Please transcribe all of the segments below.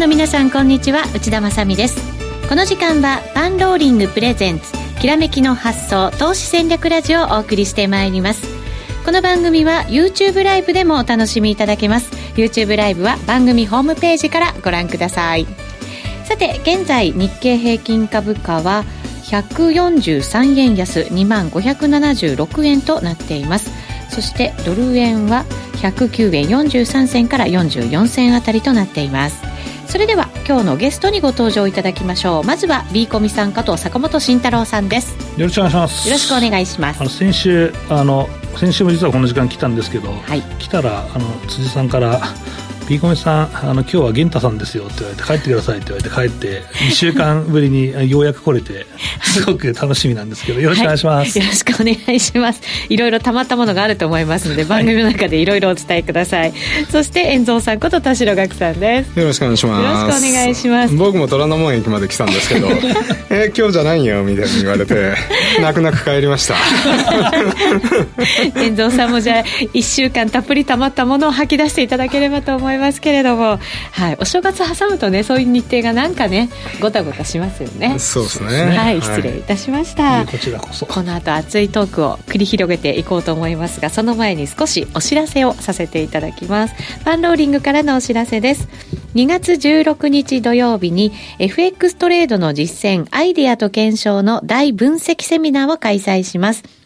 の皆さんこんにちは。内田まさです。この時間はパンローリングプレゼンツきらめきの発想投資戦略ラジオをお送りしてまいります。この番組は YouTube ライブでもお楽しみいただけます。YouTube ライブは番組ホームページからご覧ください。さて現在日経平均株価は143円安2万576円となっています。そしてドル円は109円43銭から44銭あたりとなっています。それでは今日のゲストにご登場いただきましょう。まずは B コミさん加藤坂本慎太郎さんです。よろしくお願いします。よろしくお願いします。あの先週あの先週も実はこの時間来たんですけど、はい、来たらあの辻さんからピーコメさん、あの今日は源太さんですよって言われて、帰ってくださいって言われて、帰って、2週間ぶりにようやく来れて、すごく楽しみなんですけど、よろしくお願いします、はい、よろしくお願いします。いろいろたまったものがあると思いますので、番組の中でいろいろお伝えください。そして、遠蔵さんこと田代岳さんです。よろしくお願いします。よろしくお願いします。僕も虎ノ門駅まで来たんですけど、えー、今日じゃないよみたいに言われて、泣く泣く帰りました。遠蔵さんもじゃあ、1週間たっぷりたまったものを吐き出していただければと思いますけれども、はい、お正月挟むとねそういう日程がなんかねごたごたしますよね。そうですね。はい失礼いたしました、はい、こちらこそ。この後熱いトークを繰り広げていこうと思いますがその前に少しお知らせをさせていただきます。ファンローリングからのお知らせです。2月16日土曜日に FX トレードの実践アイデアと検証の大分析セミナーを開催します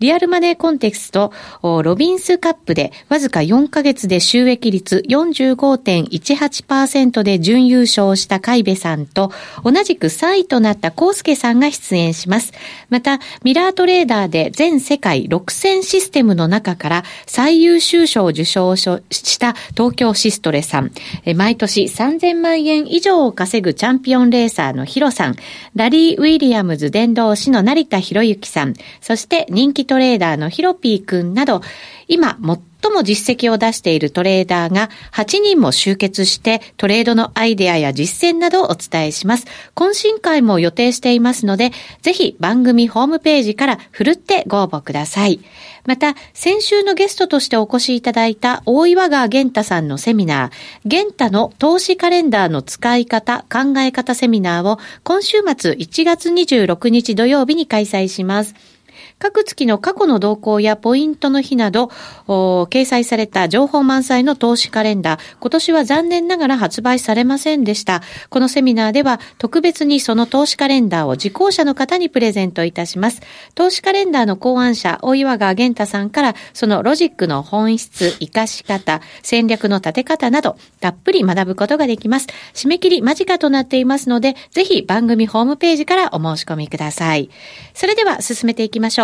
リアルマネーコンテクスト、ロビンスカップでわずか4ヶ月で収益率45.18%で準優勝した海部さんと、同じく3位となったコウスケさんが出演します。また、ミラートレーダーで全世界6000システムの中から最優秀賞を受賞した東京シストレさん、毎年3000万円以上を稼ぐチャンピオンレーサーのヒロさん、ラリー・ウィリアムズ伝道師の成田博之さん、そして人気トレーダーのヒロピーくんなど、今最も実績を出しているトレーダーが8人も集結してトレードのアイデアや実践などをお伝えします。懇親会も予定していますので、ぜひ番組ホームページからふるってご応募ください。また、先週のゲストとしてお越しいただいた大岩川玄太さんのセミナー、玄太の投資カレンダーの使い方、考え方セミナーを今週末1月26日土曜日に開催します。各月の過去の動向やポイントの日など、掲載された情報満載の投資カレンダー、今年は残念ながら発売されませんでした。このセミナーでは特別にその投資カレンダーを受講者の方にプレゼントいたします。投資カレンダーの考案者、大岩川玄太さんから、そのロジックの本質、活かし方、戦略の立て方など、たっぷり学ぶことができます。締め切り間近となっていますので、ぜひ番組ホームページからお申し込みください。それでは進めていきましょう。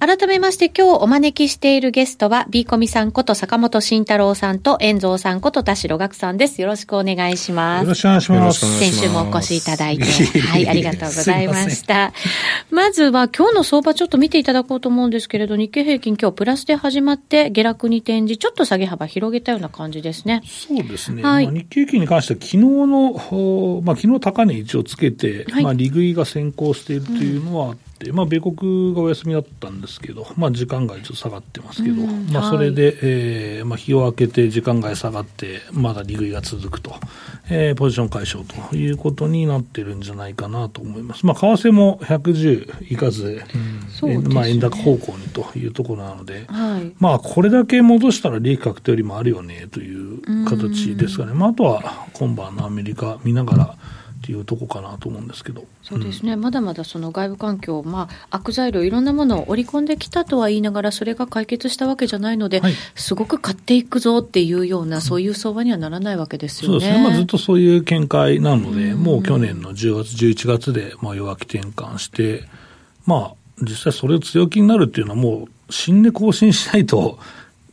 改めまして今日お招きしているゲストは、ビーコミさんこと坂本慎太郎さんと、遠蔵さんこと田代岳さんです。よろしくお願いします。よろしくお願いします。先週もお越しいただいて、はい、ありがとうございました。まずは今日の相場ちょっと見ていただこうと思うんですけれど、日経平均今日プラスで始まって下落に転じ、ちょっと下げ幅広げたような感じですね。そうですね。はい、まあ、日経平均に関しては昨日の、まあ昨日高値一応つけて、はい、まあ利食いが先行しているというのはあっまあ、米国がお休みだったんですけど、まあ、時間外ちょっと下がってますけど、まあ、それで、はい、えー、まあ、日を明けて時間外下がって、まだ利食いが続くと、えー、ポジション解消ということになってるんじゃないかなと思います。まあ、為替も110いかず、うん、ね、まあ、円高方向にというところなので、はい、まあ、これだけ戻したら利益確定よりもあるよねという形ですかね。まあ、あとは今晩のアメリカ見ながら、っていうとこかなと思うんですけど。そうですね、うん、まだまだその外部環境、まあ、悪材料、いろんなものを織り込んできたとは言いながら、それが解決したわけじゃないので、はい、すごく買っていくぞっていうような、そういう相場にはならないわけですよね。そうですね、まあ、ずっとそういう見解なので、うん、もう去年の10月、11月でまあ弱気転換して、まあ、実際それを強気になるっていうのは、もう新値更新しないと。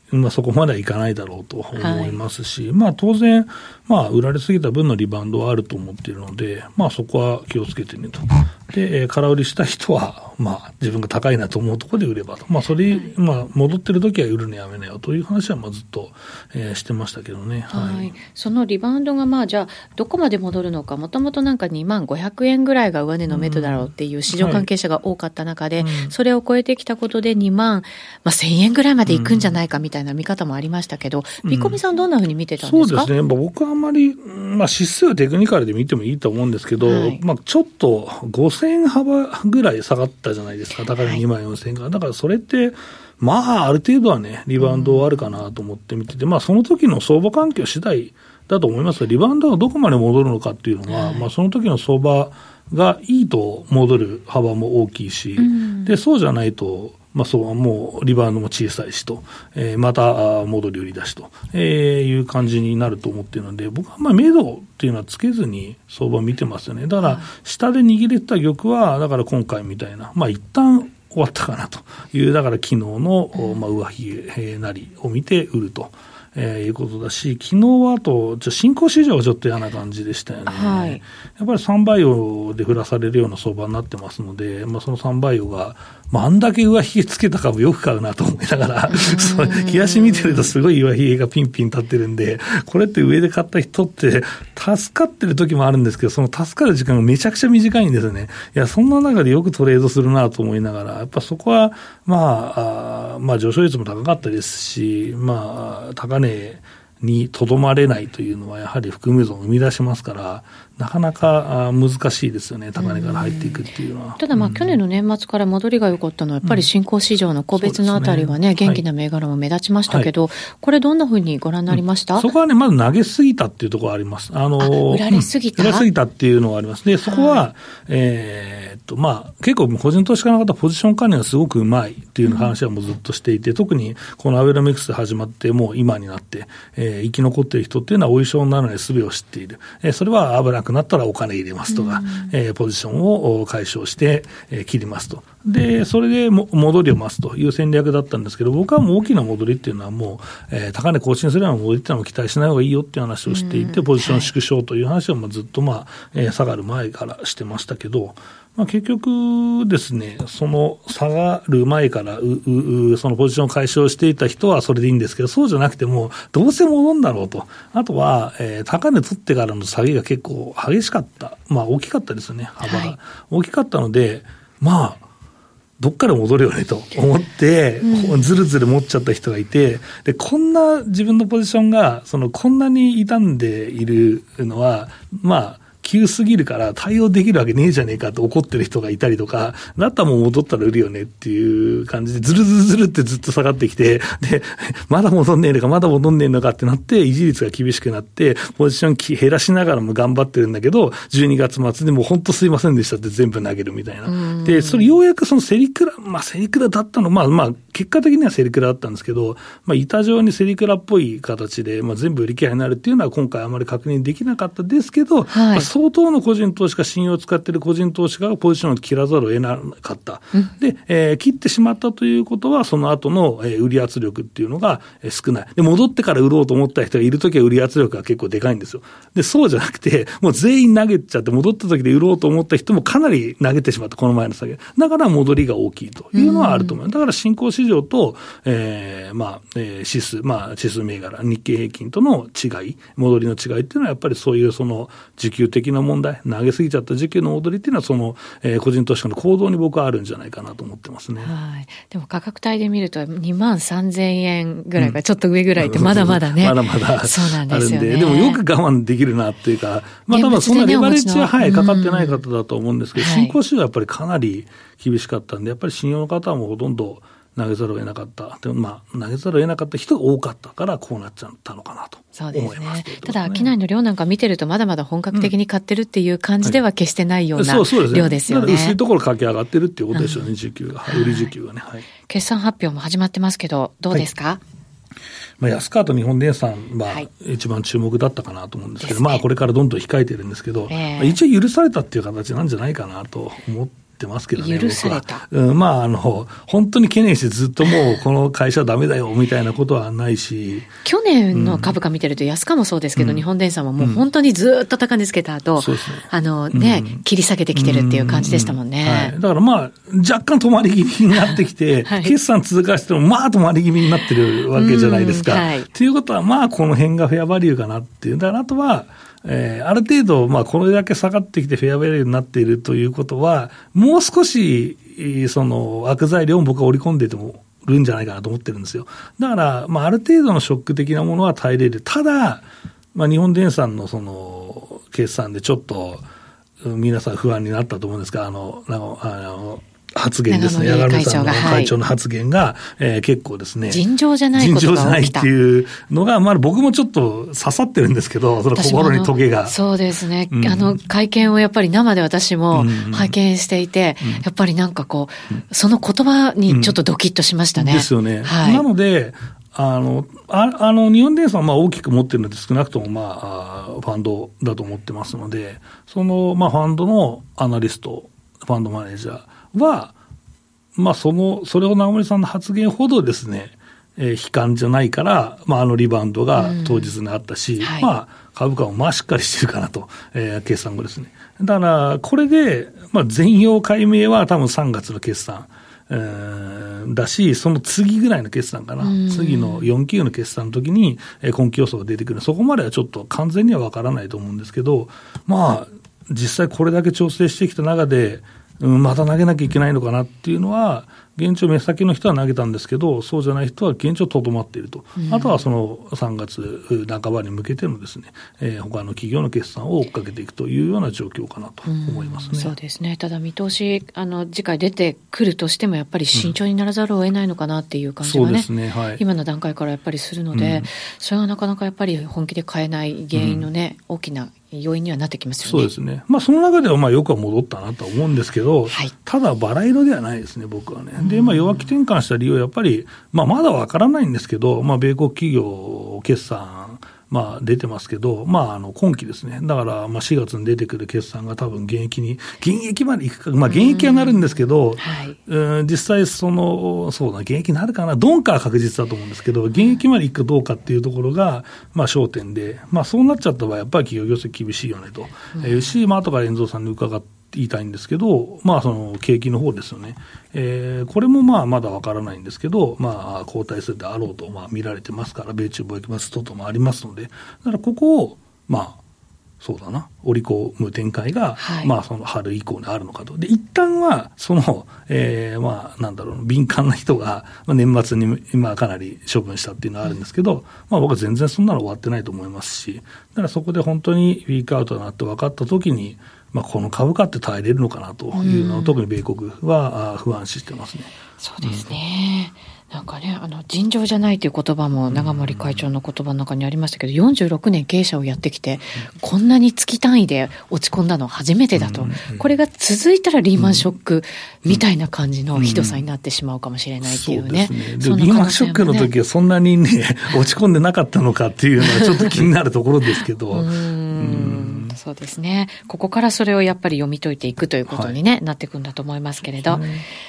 まあ、そこまではいかないだろうと思いますし、はい、まあ、当然、まあ、売られすぎた分のリバウンドはあると思っているので、まあ、そこは気をつけてねと。で、えー、空売りした人は、まあ、自分が高いなと思うところで売ればと。まあ、それ、まあ、戻ってる時は売るのやめなよという話は、まあ、ずっと、えー、してましたけどね。はい。はい、そのリバウンドが、まあ、じゃあ、どこまで戻るのか、もともとなんか2万500円ぐらいが上値の目処だろうっていう市場関係者が多かった中で、うん。はい、それを超えてきたことで2万、まあ、1000円ぐらいまでいくんじゃないかみたいな見方もありましたけど、うん、見込みさんどんなふうに見てたんですか、そうですね。僕はあんまり、まあ、指数はテクニカルで見てもいいと思うんですけど、はい、まあ、ちょっと5000円幅ぐらい下がったじゃないですか。高値2万4000円が。だからそれって、まあ、ある程度はね、リバウンドあるかなと思って見てて、まあ、その時の相場環境次第だと思います。リバウンドがどこまで戻るのかっていうのは、まあ、その時の相場がいいと戻る幅も大きいし、で、そうじゃないと、まあ、そうもうリバウンドも小さいしと、えー、また戻り売り出しと、えー、いう感じになると思っているので、僕はまあ目処っていうのはつけずに相場見てますよね。だから、下で握れた玉は、だから今回みたいな、まあ一旦終わったかなという、だから昨日の、まあ、上髭なりを見て売ると。えー、いうことだし、昨日はあと、新興市場はちょっと嫌な感じでしたよね。はい、やっぱり3バイオで降らされるような相場になってますので、まあ、その3バイオが、まあ、あんだけ上髭つけた株よく買うなと思いながら、そ冷やし見てるとすごい上髭がピンピン立ってるんで、これって上で買った人って助かってる時もあるんですけど、その助かる時間がめちゃくちゃ短いんですね。いや、そんな中でよくトレードするなと思いながら、やっぱそこは、まあ、あまあ上昇率も高かったですし、まあ、高値にとどまれないというのは、やはり含み損を生み出しますから、なかなか難しいですよね、高値から入っていくっていうのは。ただ、まあ、去年の年末から戻りが良かったのは、やっぱり新興市場の個別のあたりはね、元気な銘柄も目立ちましたけど、これ、どんなふうにご覧になりました、そこはね、まず投げすぎたっていうところあります。あの売られすぎた、売られすぎたっていうのがあります。で、そこは、えっと、まあ、結構、個人投資家の方、ポジション管理がすごくうまいっていう話はもうずっとしていて、特にこのアベノミクスで始まって、もう今になって、えー、生き残っている人っていうのは、お衣装になるのに術を知っている。えー、それは危なくなったらお金入れれますとか、えー、ポジションを解消して、えー、切りますと。で、それでも戻りを増すと。いう戦略だったんですけど、僕はもう大きな戻りっていうのはもう、えー、高値更新するような戻りっていうのは期待しない方がいいよっていう話をしていて、ポジション縮小という話はずっとまあ、えー、下がる前からしてましたけど、まあ、結局ですね、その下がる前からううそのポジションを解消していた人はそれでいいんですけど、そうじゃなくても、どうせ戻るんだろうと。あとは、えー、高値取ってからの下げが結構激しかった。まあ大きかったですよね、幅が。はい、大きかったので、まあ、どっから戻るよねと 思って、ずるずる持っちゃった人がいて、で、こんな自分のポジションが、その、こんなに傷んでいるのは、まあ、急すぎるから対応できるわけねえじゃねえかって怒ってる人がいたりとか、だったらもう戻ったら売るよねっていう感じで、ずるずるずるってずっと下がってきて、で、まだ戻んねえのか、まだ戻んねえのかってなって、維持率が厳しくなって、ポジション減らしながらも頑張ってるんだけど、12月末でも本当すいませんでしたって全部投げるみたいな。で、それようやくそのセリクラ、まあセリクラだったの、まあまあ、結果的にはセリクラだったんですけど、まあ板状にセリクラっぽい形で、まあ全部売り切れになるっていうのは今回あまり確認できなかったですけど、はい、まあ、相当の個人投資家、信用を使っている個人投資家がポジションを切らざるを得なかった。うん、で、えー、切ってしまったということは、その後の、えー、売り圧力っていうのが、えー、少ない。で、戻ってから売ろうと思った人がいるときは売り圧力が結構でかいんですよ。で、そうじゃなくて、もう全員投げちゃって、戻った時で売ろうと思った人もかなり投げてしまった、この前の下げ。だから戻りが大きいというのはあると思う。うん、だから新興市場と、えー、まあ、えー、指数、まあ、指数銘柄、日経平均との違い、戻りの違いっていうのはやっぱりそういうその、需給的な問題、投げすぎちゃった時期の踊りっていうのは、その、えー、個人投資家の行動に僕はあるんじゃないかなと思ってますね。はい。でも価格帯で見ると、2万3000円ぐらいか、ちょっと上ぐらいって、まだまだね、まだまだ そうなんですよ、ね、でもよく我慢できるなっていうか、まあ多分そんなレバレッジは、はい、かかってない方だと思うんですけど、新興市場はやっぱりかなり厳しかったんで、やっぱり信用の方はもうほとんど、投げざるを得なかった。でもまあ、投げざるを得なかった人が多かったから、こうなっちゃったのかなとそうですね。ただ、商いの量なんか見てると、まだまだ本格的に買ってるっていう感じでは決してないような量ですよね。薄いところ駆け上がってるっていうことでしょうね、時給が。売り時給がね。はい。決算発表も始まってますけど、どうですか、まあ、安川と日本電産は一番注目だったかなと思うんですけど、はい、まあこれからどんどん控えてるんですけど、えー、一応許されたっていう形なんじゃないかなと思ってってますけどね。許された。うん、まあ、あの、本当に懸念してずっともうこの会社ダメだよみたいなことはないし。去年の株価見てると安かもそうですけど、うん、日本電産はもう本当にずっと高値つけた後、うん、ね、あのね、切り下げてきてるっていう感じでしたもんね。はい、だからまあ、若干止まり気味になってきて、はい、決算通過してもまあ止まり気味になってるわけじゃないですか。はい、っていうことはまあこの辺がフェアバリューかなっていう。だからあとは、えー、ある程度、まあ、これだけ下がってきてフェアベリーになっているということは、もう少し、その、悪材料を僕は織り込んでても、るんじゃないかなと思ってるんですよ。だから、まあ、ある程度のショック的なものは耐えれる。ただ、まあ、日本電産のその、決算でちょっと、皆さん不安になったと思うんですが、あのあの、あの、発言ですね。長野さんの会長の発言が、はい、えー、結構ですね。尋常じゃない尋常じゃないっていうのが、まあ僕もちょっと刺さってるんですけど、その心にトゲが。そうですね、うん、あの会見をやっぱり生で私も拝見していて、うんうん、やっぱりなんかこう、その言葉にちょっとドキッとしましたね。ですよね。はい、なので、あの、ああの、日本電産はまあ大きく持ってるので少なくともまあ、ファンドだと思ってますので、その、まあファンドのアナリスト、ファンドマネージャー、は、まあ、その、それを長森さんの発言ほどですね、えー、悲観じゃないから、まあ、あのリバウンドが当日にあったし、はい、まあ、株価もまあしっかりしてるかなと、えー、決算後ですね。だから、これで、まあ、全容解明は多分3月の決算、えー、だし、その次ぐらいの決算かな、次の4級の決算の時に、えー、今期予想が出てくる、そこまではちょっと完全には分からないと思うんですけど、まあ、実際これだけ調整してきた中で、うん、また投げなきゃいけないのかなっていうのは、現状、目先の人は投げたんですけど、そうじゃない人は現状とどまっていると、うん、あとはその3月半ばに向けてのですね、えー、他の企業の決算を追っかけていくというような状況かなと思いますね、うん、そうですね、ただ見通し、あの次回出てくるとしても、やっぱり慎重にならざるを得ないのかなっていう感じがね、うんねはい、今の段階からやっぱりするので、それはなかなかやっぱり本気で買えない原因のね、大きな要因にはなってきますよね。そうですね。まあ、その中ではまあよくは戻ったなとは思うんですけど、はい、ただ、バラ色ではないですね、僕はね。で、まあ、弱気転換した理由はやっぱり、まあ、まだわからないんですけど、まあ、米国企業決算まあ、出てますけど、まあ、あの今期ですね、だからまあ4月に出てくる決算が多分現役に、現役までいくか、まあ、現役はなるんですけど、はい、うん実際、その、そうだ、現役になるかな、鈍化は確実だと思うんですけど、現役までいくかどうかっていうところが、まあ、焦点で、まあ、そうなっちゃった場合、やっぱり企業業績厳しいよねと、うん、し、まあ後から遠藤さんに伺って、言いたいんですけど、まあ、その景気の方ですよね、えー、これもまあまだわからないんですけど、まあ、後退するであろうとまあ見られてますから、米中貿易摩擦等々もありますので、だからここを、まあ、そうだな、織り込む展開が、はい、まあ、その春以降にあるのかと。で、一旦は、その、ええー、まあ、なんだろう、敏感な人が、まあ、年末に今かなり処分したっていうのはあるんですけど、うん、まあ、僕は全然そんなの終わってないと思いますし、だからそこで本当にウィークアウトだなって分かったときに、まあ、この株価って耐えれるのかなというのを、特に米国は不安視してますね。そうですね。うん、なんかね、あの、尋常じゃないという言葉も長森会長の言葉の中にありましたけど、46年経営者をやってきて、こんなに月単位で落ち込んだの初めてだと。これが続いたらリーマンショックみたいな感じのひどさになってしまうかもしれないっていうね。うんうん、リーマンショックの時はそんなにね、落ち込んでなかったのかっていうのはちょっと気になるところですけど。うんそうですね。ここからそれをやっぱり読み解いていくということにね、はい、なっていくんだと思いますけれど。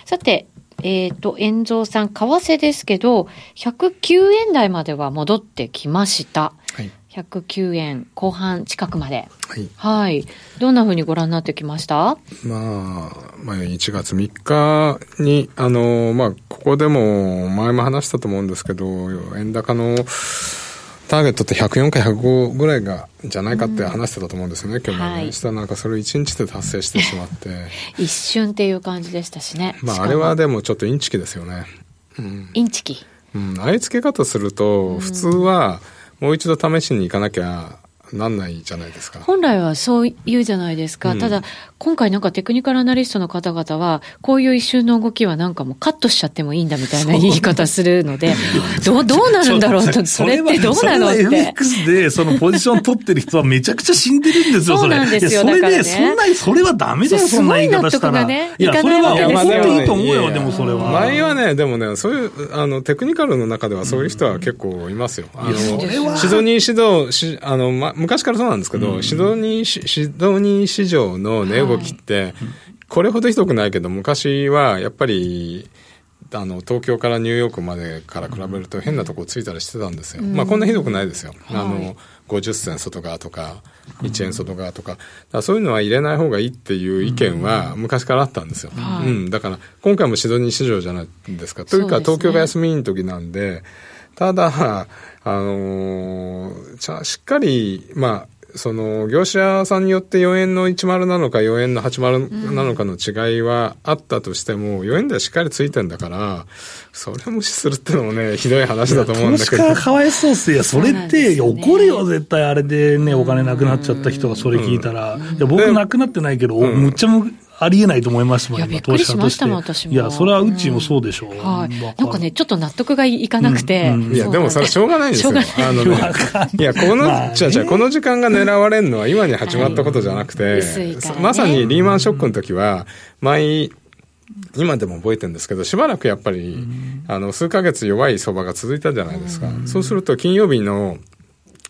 さて、えっ、ー、と、遠蔵さん、為替ですけど、109円台までは戻ってきました。はい。109円後半近くまで。はい。はい。どんなふうにご覧になってきました？まあ、まあ、1月3日に、あの、まあ、ここでも前も話したと思うんですけど、円高の、ターゲットって104か105ぐらいがじゃないかって話してたと思うんですよね、うん、今日もね、はい、したらなんかそれを1日で達成してしまって。一瞬っていう感じでしたしね。まああれはでもちょっとインチキですよね、うん、インチキ。うん。ああいう付け方すると普通はもう一度試しに行かなきゃなんないじゃないですか。本来はそう言うじゃないですか。うん、ただ、今回なんかテクニカルアナリストの方々は、こういう一瞬の動きはなんかもうカットしちゃってもいいんだみたいな言い方するので、どう、どうなるんだろうと、それってどうなのって。FX でそのポジション取ってる人はめちゃくちゃ死んでるんですよ、それ。そうなんですよ。それで、ね、そんなに、それはダメだよ、そんな言い方したら。ね、いや、それは、本当にいいと思うよ、でもそれは。前はね、でもね、そういう、あの、テクニカルの中ではそういう人は結構いますよ。あの、シドニー指導、しあの、ま、昔からそうなんですけど、うん、シドニー、シドニー市場の値動きって、これほどひどくないけど、昔はやっぱり、あの東京からニューヨークまでから比べると変なとこついたりしてたんですよ、うん、まあこんなひどくないですよ、はい、あの50銭外側とか1円外側とか。かそういうのは入れない方がいいっていう意見は昔からあったんですよ、うん、うん、だから今回もシドニー市場じゃないですか。というか東京が休みの時なんでただあのー、しっかりまあその業者さんによって4円の10なのか4円の80なのかの違いはあったとしても、4円台しっかりついてんだから、それを無視するってのもね、ひどい話だと思うんだけど。投資家かわいそうっすよ。それって、怒るよ、絶対あれでね、お金なくなっちゃった人がそれ聞いたら。いや、僕なくなってないけど、むっちゃむ、ありえないと思いますもん、今、投資家として。いや、それはうちもそうでしょう。はい。なんかね、ちょっと納得がいかなくて。いや、でもそれしょうがないんですよ。あのね、いや、この、じゃじゃこの時間が狙われるのは今に始まったことじゃなくて、まさにリーマンショックの時は、毎、今でも覚えてるんですけど、しばらくやっぱり、あの、数ヶ月弱い相場が続いたじゃないですか。そうすると、金曜日の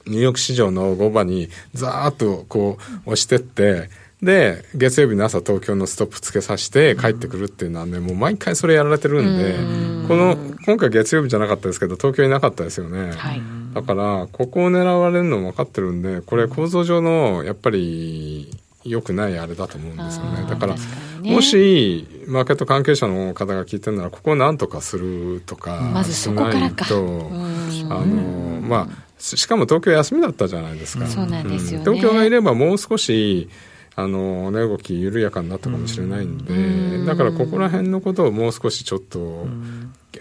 ニューヨーク市場の5場にザーッとこう押してって、で、月曜日の朝東京のストップつけさせて帰ってくるっていうのはね、もう毎回それやられてるんで、この、今回月曜日じゃなかったですけど、東京いなかったですよね。はい、だから、ここを狙われるのも分かってるんで、これ構造上の、やっぱり、良くないあれだと思うんですよね。だから、ね、もし、マーケット関係者の方が聞いてるなら、ここを何とかするとか、まずそこからか。と、あの、まあ、しかも東京休みだったじゃないですか。そうなんですよ、ね、東京がいればもう少し、あの、値動き緩やかになったかもしれないんで、だからここら辺のことをもう少しちょっと、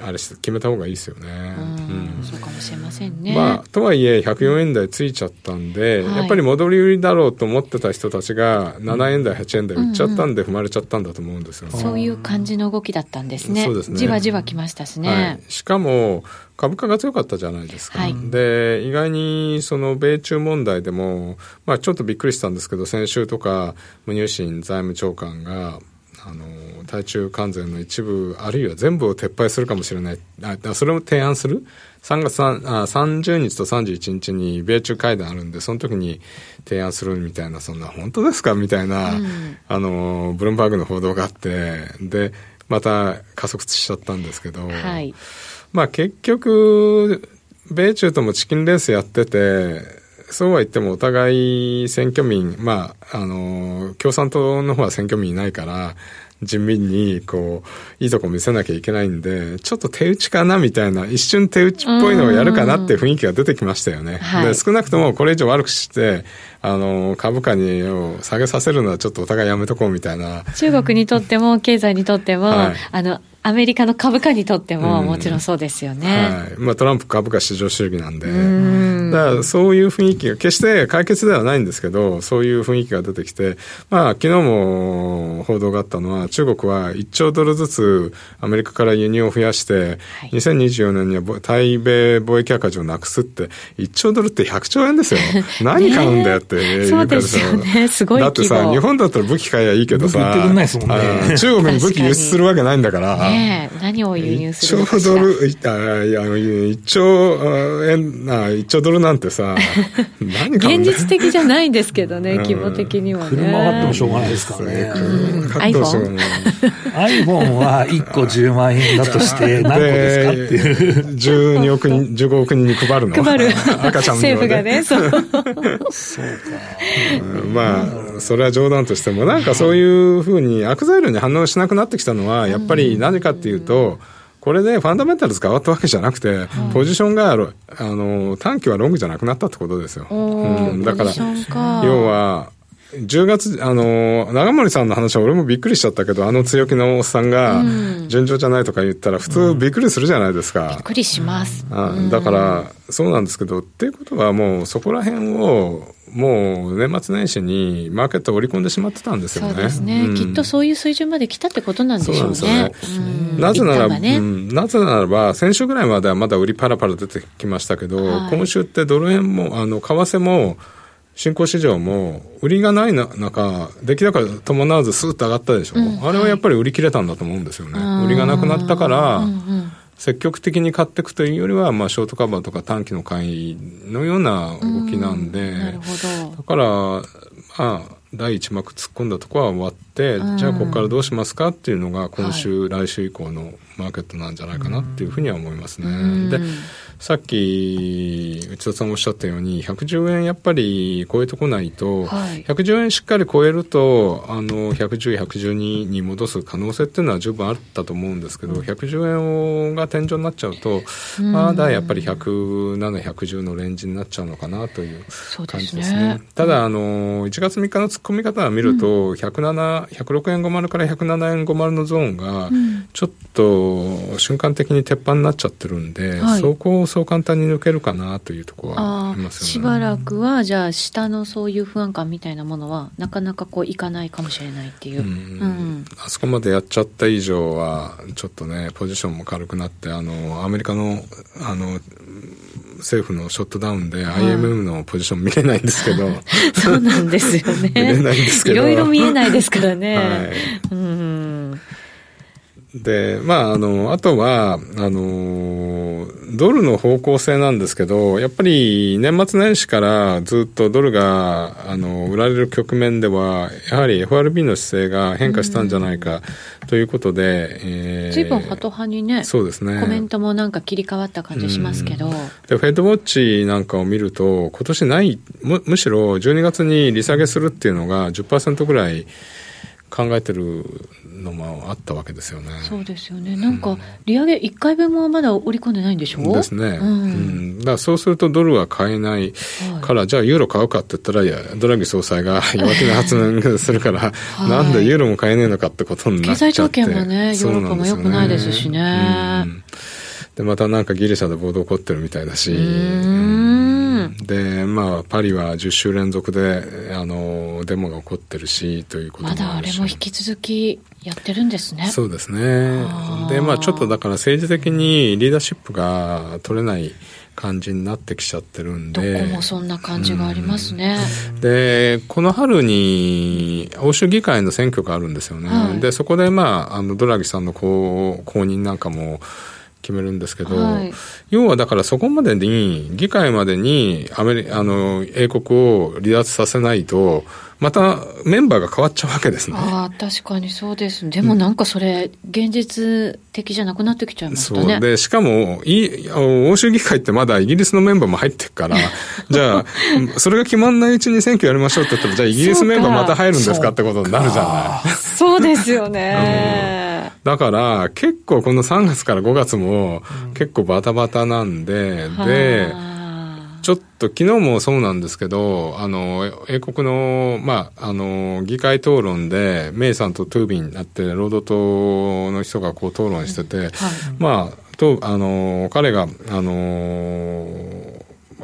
あれ決めた方がいいですよね。うん、そうかもしれませんね。まあ、とはいえ、104円台ついちゃったんで、はい、やっぱり戻り売りだろうと思ってた人たちが、7円台、8円台売っちゃったんで、踏まれちゃったんだと思うんですよ、ね、そういう感じの動きだったんですね。そうですね。じわじわきましたしね。はい、しかも、株価が強かったじゃないですか。はい、で、意外にその米中問題でも、まあちょっとびっくりしたんですけど、先週とか、ムニューシン財務長官が、あの、対中関税の一部、あるいは全部を撤廃するかもしれない。あそれを提案する ?3 月3あ30日と31日に米中会談あるんで、その時に提案するみたいな、そんな本当ですか？みたいな、うん、あの、ブルームバーグの報道があって、で、また加速しちゃったんですけど、はい、まあ結局、米中ともチキンレースやってて、そうは言ってもお互い選挙民、まあ、あの、共産党の方は選挙民いないから、人民に、こう、いいとこ見せなきゃいけないんで、ちょっと手打ちかなみたいな、一瞬手打ちっぽいのをやるかなって雰囲気が出てきましたよね。で少なくともこれ以上悪くして、あの、株価にを下げさせるのはちょっとお互いやめとこうみたいな。中国にとっても、経済にとっても、はい、あの、アメリカの株価にとってももちろんそうですよね。はい。まあトランプ株価市場主義なんで。んだからそういう雰囲気が、決して解決ではないんですけど、そういう雰囲気が出てきて、まあ昨日も報道があったのは、中国は1兆ドルずつアメリカから輸入を増やして、はい、2024年には対米貿易赤字をなくすって、1兆ドルって100兆円ですよ。何買うんだよって言うそうですよね。すごいだってさ、日本だったら武器買えばいいけどさ、中国に武器輸出するわけないんだから、ね何を輸入するのかしら。1兆ドル、あいや1兆円、あ1兆ドルなんてさ、何現実的じゃないんですけどね、規模的にはね。車買ってもしょうがないですからね。うがない。iPhone は1個10万円だとして何個ですかっていう。12億人、15億人に配るの。配る。赤ちゃん政府がね、そう。そうか。まあ、それは冗談としても、なんかそういうふうに悪材料に反応しなくなってきたのは、やっぱり何かかっていうと、これでファンダメンタルズ変わったわけじゃなくて、ポジションがある、あの、短期はロングじゃなくなったってことですよ。うん、だから、要は、10月、あの、長森さんの話は俺もびっくりしちゃったけど、あの強気のおっさんが、順調じゃないとか言ったら、普通びっくりするじゃないですか。びっくりします。あだから、そうなんですけど、っていうことはもう、そこら辺を、もう年末年始にマーケットを織り込んでしまってたんですよね。そうですね、うん、きっとそういう水準まで来たってことなんでしょうね。そうなんですよ。ね。なぜなら、ね、うん、なぜならば、先週ぐらいまではまだ売りパラパラ出てきましたけど、はい、今週ってドル円も、あの、為替も、新興市場も、売りがない中、出来高伴わずスーッと上がったでしょ、うん、あれはやっぱり売り切れたんだと思うんですよね。売りがなくなったから、積極的に買っていくというよりは、まあ、ショートカバーとか短期の買いのような動きなんで、なるほど。だから、まあ、第1幕突っ込んだところは終わって、うん、じゃあここからどうしますかっていうのが今週、はい、来週以降のマーケットなんじゃないかなっていうふうには思いますね。でさっき内田さんおっしゃったように110円やっぱり超えてこないと、はい、110円しっかり超えるとあの110、112に戻す可能性っていうのは十分あったと思うんですけど、うん、110円が天井になっちゃうと、まだやっぱり107、110のレンジになっちゃうのかなという感じですね。すね。ただあの1月3日の突っ込み方を見ると、うん、107、106円50から107円50のゾーンがちょっと瞬間的に鉄板になっちゃってるんで、はい、そこをそう簡単に抜けるかなというところはありますよね。しばらくは、じゃあ、下のそういう不安感みたいなものは、なかなかこういかないかもしれないっていう。うん、うん、あそこまでやっちゃった以上は、ちょっとね、ポジションも軽くなって、あの、アメリカの、あの、政府のショットダウンで IMM のポジション見れないんですけど、そうなんですよね。見れないんですけど。いろいろ見えないですからね。はい、うんで、まあ、あの、あとは、あの、ドルの方向性なんですけど、やっぱり年末年始からずっとドルが、あの、売られる局面では、やはり FRB の姿勢が変化したんじゃないかということで、えー、随分ハト派にね、そうですね。コメントもなんか切り替わった感じしますけど。で、フェッドウォッチなんかを見ると、今年ない、むむしろ12月に利下げするっていうのが10%ぐらい、考えてるのもあったわけですよね。そうですよね。なんか、利上げ1回分もまだ織り込んでないんでしょ？うですね。うん、うん。だからそうするとドルは買えないから、はい、じゃあユーロ買うかって言ったら、いや、ドラギ総裁が 弱気な発言するから、はい、なんでユーロも買えねえのかってことになっちゃって。経済条件もね、ヨーロッパも良くないですしね。うん、で、またなんかギリシャで暴動起こってるみたいだし。で、まあ、パリは10週連続で、あの、デモが起こってるし、ということまだあれも引き続きやってるんですね。そうですね。で、まあ、ちょっとだから政治的にリーダーシップが取れない感じになってきちゃってるんで。どこもそんな感じがありますね。で、この春に欧州議会の選挙があるんですよね。はい、で、そこでまあ、あの、ドラギさんの公公認なんかも、決めるんですけど、はい、要はだからそこまでに、議会までにアメリあの英国を離脱させないと、またメンバーが変わっちゃうわけですね。ああ、確かにそうです。でもなんかそれ、現実的じゃなくなってきちゃいましたね。そう。で、しかも、い欧州議会ってまだイギリスのメンバーも入ってるから、じゃあ、それが決まんないうちに選挙やりましょうって言ったら、じゃあイギリスメンバーまた入るんですかってことになるじゃない。そうですよね。うん、だから、結構この3月から5月も結構バタバタなんで、うん、で、ちょっと昨日もそうなんですけど、あの、英国の、まあ、あの、議会討論で、メイさんとトゥービンになって、労働党の人がこう討論してて、うんはい、まあ、と、あの、彼が、あの、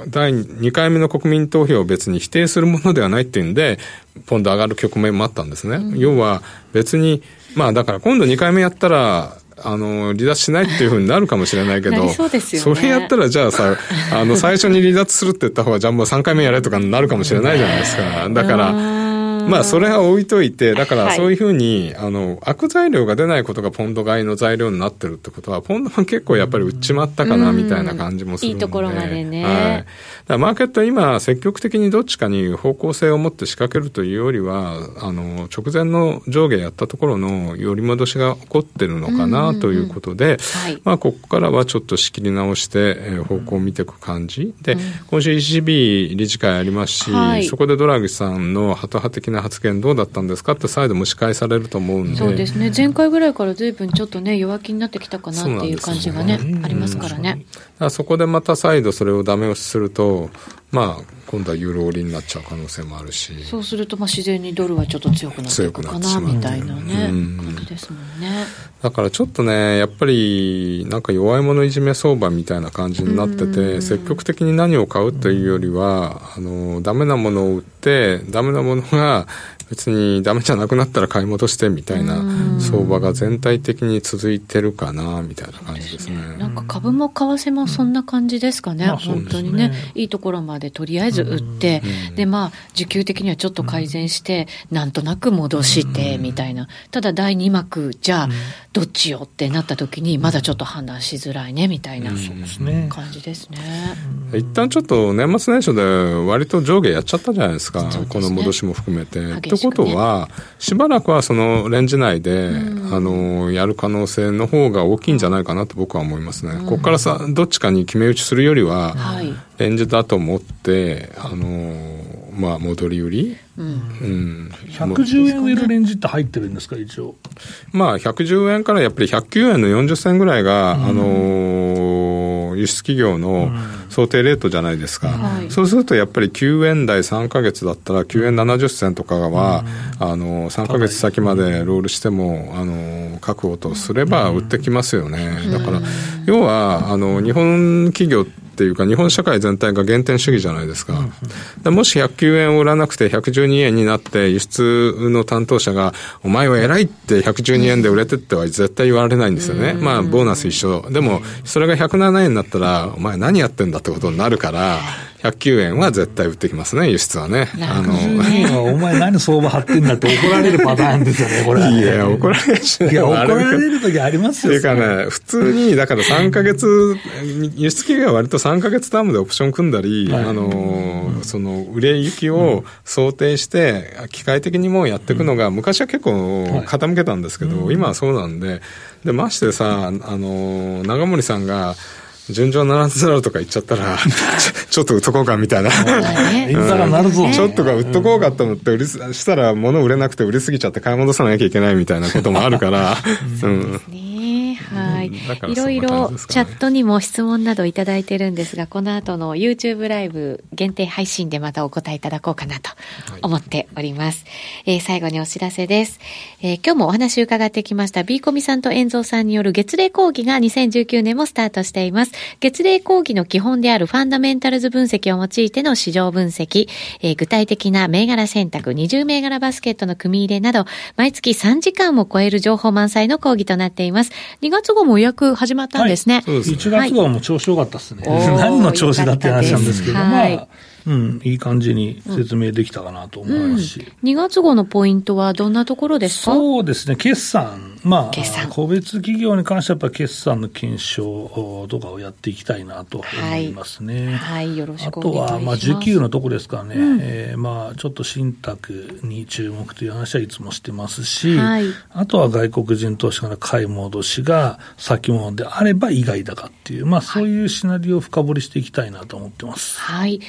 第2回目の国民投票を別に否定するものではないっていうんで、ポンド上がる局面もあったんですね。うん、要は別に、まあだから今度2回目やったら、あの、離脱しないっていうふうになるかもしれないけど、そね、それやったらじゃあさ、あの、最初に離脱するって言った方が、じゃあもう3回目やれとかになるかもしれないじゃないですか。だから、まあ、それは置いといて、だからそういうふうに、はい、あの、悪材料が出ないことがポンド買いの材料になってるってことは、ポンドは結構やっぱり売っちまったかな、みたいな感じもするんで。いいところまでね。はい。だマーケットは今、積極的にどっちかに方向性を持って仕掛けるというよりは、あの、直前の上下やったところの寄り戻しが起こってるのかな、ということで、まあ、ここからはちょっと仕切り直して、えー、方向を見ていく感じ。で、今週 ECB 理事会ありますし、はい、そこでドラギさんのハト派的な発言どうだったんですかって再度蒸し返されると思うんで。そうですね。前回ぐらいから随分ちょっとね、弱気になってきたかなっていう感じがね、ありますからね。そこでまた再度それをダメ押しすると、まあ、今度はユーロ売りになっちゃう可能性もあるし。そうすると、まあ、自然にドルはちょっと強くなっていくかな、みたいなね、感じですもんね。だからちょっとね、やっぱり、なんか弱い者いじめ相場みたいな感じになってて、積極的に何を買うというよりは、あの、ダメなものを売って、ダメなものが別にダメじゃなくなったら買い戻してみたいな相場が全体的に続いてるかなみたいな感じですね。すねなんか株も為替もそんな感じですかね、うん、本当にね、いいところまでとりあえずず売って、で、まあ、需給的にはちょっと改善して、なんとなく戻して、みたいな。ただ、第2幕、じゃあ、どっちよってなった時に、まだちょっと判断しづらいね、みたいな感じですね。一旦ちょっと年末年初で割と上下やっちゃったじゃないですか。この戻しも含めて。ってことは、しばらくはそのレンジ内で、あの、やる可能性の方が大きいんじゃないかなと僕は思いますね。ここからさ、どっちかに決め打ちするよりは、レンジだと思って、あの、まあ、戻り売り、うん。うん、110円売れるレンジって入ってるんですか、一応？まあ、110円からやっぱり109円の40銭ぐらいが、うん、あのー、輸出企業の想定レートじゃないですか、うん、そうするとやっぱり9円台3か月だったら、9円70銭とかは、うん、あのー、3か月先までロールしても、あのー、確保とすれば売ってきますよね。だから、要は、あの、日本企業ってっていうか、日本社会全体が減点主義じゃないですか。うん、もし109円を売らなくて112円になって、輸出の担当者が、お前は偉いって112円で売れてっては絶対言われないんですよね。うん、まあ、ボーナス一緒。でも、それが107円になったら、お前何やってんだってことになるから、109円は絶対売ってきますね、輸出はね。あの、お前何相場張ってんだって怒られるパターンですよね、これ、いや、怒られる。し、いや、怒られる時ありますよ。っていうかね、普通に、だから3ヶ月、輸出企業は割と3ヶ月タームでオプション組んだり、はい、あの、その、売れ行きを想定して、機械的にもうやっていくのが、昔は結構傾けたんですけど、今はそうなんで、で、ましてさ、あの、長森さんが、順調ならずだろうとか言っちゃったら、ちょっと売っとこうかみたいな。なるぞ。ちょっとか売っとこうかと思って、売り、したら物売れなくて売りすぎちゃって買い戻さなきゃいけないみたいなこともあるから、うん。はい。いろいろチャットにも質問などいただいてるんですが、この後の YouTube ライブ限定配信でまたお答えいただこうかなと思っております。はい、えー、最後にお知らせです。えー、今日もお話伺ってきました B コミさんと遠蔵さんによる月例講義が2019年もスタートしています。月例講義の基本であるファンダメンタルズ分析を用いての市場分析、えー、具体的な銘柄選択、20銘柄バスケットの組み入れなど、毎月3時間を超える情報満載の講義となっています。2月号も予約始まったんですね。はい、そうです1月号も調子良かったですね。何の調子だって話なんですけど、まあ、うん、いい感じに説明できたかなと思いますし。うん、2月号のポイントはどんなところですか？そうですね、決算まあ、個別企業に関しては、やっぱ決算の検証とかをやっていきたいなと思いますね。はい、はい、よろしくお願いします。あとは、まあ、需給のとこですからね、うん、えー、まあ、ちょっと信託に注目という話はいつもしてますし、はい、あとは外国人投資家の買い戻しが先物であれば意外だかっていう、まあ、そういうシナリオを深掘りしていきたいなと思ってます。はい。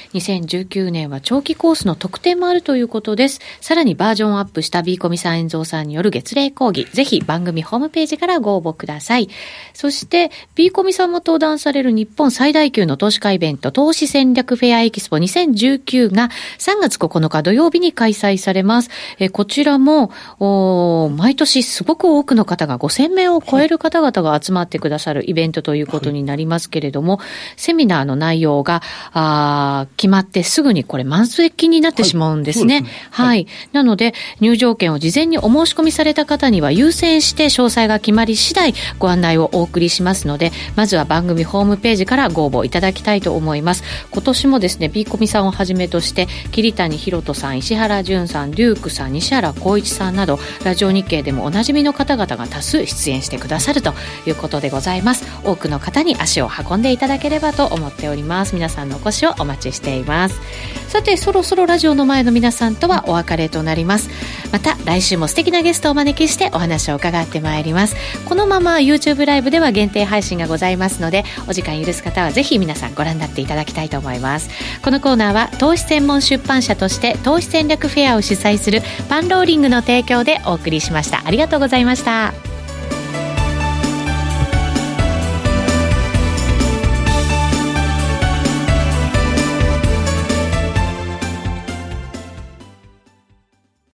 2019年は長期コースの特典もあるということです。さらにバージョンアップした B コミさん遠蔵さんによる月例講義、ぜひ番組ホームページからご応募ください。そして、B コミさんも登壇される日本最大級の投資家イベント、投資戦略フェアエキスポ2019が3月9日土曜日に開催されます。えこちらも、お毎年すごく多くの方が5000名を超える方々が集まってくださるイベントということになりますけれども、はい、セミナーの内容があ決まってすぐにこれ満席になってしまうんですね。はい。すねはい、なので、入場券を事前にお申し込みされた方には優先して詳細が決まり次第ご案内をお送りしますので、まずは番組ホームページからご応募いただきたいと思います。今年もですね、B コミさんをはじめとして、桐谷博人さん、石原淳さん、デュークさん、西原光一さんなど、ラジオ日経でもおなじみの方々が多数出演してくださるということでございます。多くの方に足を運んでいただければと思っております。皆さんのお越しをお待ちしています。さて、そろそろラジオの前の皆さんとはお別れとなります。また来週も素敵なゲストをお招きしてお話を伺ってまいります。このまま YouTube ライブでは限定配信がございますので、お時間許す方はぜひ皆さんご覧になっていただきたいと思います。このコーナーは投資専門出版社として投資戦略フェアを主催するパンローリングの提供でお送りしました。ありがとうございました。